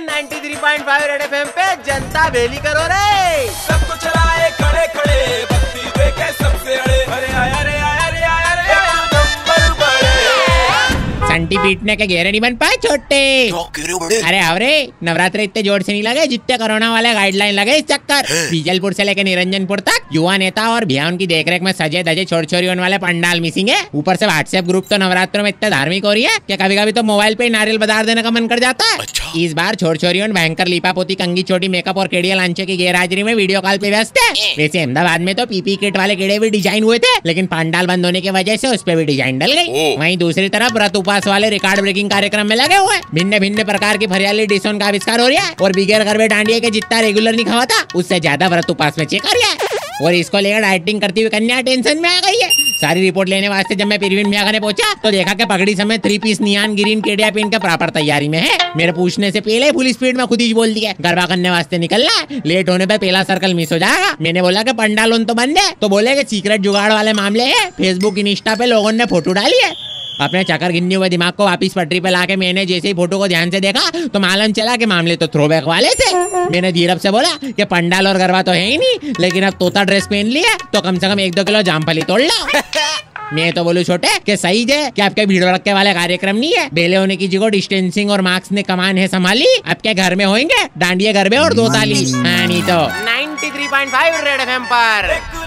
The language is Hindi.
93.5 रेड एफएम पे जनता बेली करो रे। सब कुछ लाए खड़े खड़े बत्ती देखे सबसे अड़े। अरे आया रे आया रे आया रे नंबर बड़े संटी पीटने के घेरे नहीं बन पाए छोटे। अरे अरे नवरात्र इतने ज़ोर से नहीं लगे जितने कोरोना वाले गाइडलाइन लगे इस चक्कर। बीजलपुर से लेकर निरंजनपुर तक युवा नेता और भैया उनकी देखरेख में सजे धजे छोर छोरी वाले पंडाल मिसिंग है। ऊपर से व्हाट्सएप ग्रुप तो नवरात्रों में इतने धार्मिक हो रही है कि कभी कभी तो मोबाइल पे नारियल बाज़ार देने का मन कर जाता है। इस बार छोर छोरी भयंकर लिपा पोती कंगी छोटी मेकअप और केड़िया लांचे की गैरहाजिरी में वीडियो कॉल पे व्यस्त है वैसे अहमदाबाद में तो पीपी किट वाले केड़े भी डिज़ाइन हुए थे लेकिन पांडाल बंद होने की वजह से उस पर भी डिज़ाइन डल गई। वहीं दूसरी तरफ़ व्रत उपास वाले रिकॉर्ड ब्रेकिंग कार्यक्रम में लगे हुए। भिन्न भिन्न प्रकार की फरियाली डिशों का आविष्कार हो रहा है और बिगैर गरबे डांडिया के जितना रेगुलर नहीं खवाता उससे ज़्यादा व्रत उपास में चेक कर रहा है। और इसको लेकर डाइटिंग करती हुई कन्या टेंशन में आ गई। सारी रिपोर्ट लेने वास्ते जब मैं प्रवीण मियाँ ने पहुँचा तो देखा कि पगड़ी समय थ्री पीस नियान ग्रीन केडिया पिन के प्रॉपर तैयारी में है। मेरे पूछने से पहले पुलिस स्पीड में खुद ही बोल दिया। गरबा करने वास्ते निकलना लेट होने पर पहला सर्कल मिस हो जाएगा। मैंने बोला की पंडालोन तो बंद है तो बोले की सीक्रेट जुगाड़ वाले मामले है। फेसबुक इंस्टा पे लोगों ने फ़ोटो डाली है। अपने चक्कर गिनने हुए दिमाग को वापिस पटरी पे लाके मैंने जैसे ही फ़ोटो को ध्यान से देखा तो मालूम चला कि मामले तो थ्रोबैक वाले थे। मैंने धीरज से बोला कि पंडाल और गरबा तो है ही नहीं लेकिन अब तोता ड्रेस पहन लिया तो कम से कम एक दो किलो जामफली तोड़ लो। मैं तो बोलू छोटे कि सही है कि आपके भीड़ रखने वाले कार्यक्रम नहीं है। बेले होने की जगह डिस्टेंसिंग और मार्क्स ने कमान है संभाली आपके घर में होंगे डांडिया घर में और दो ताली। हाँ नहीं तो। 93.5 रेड एफएम पर।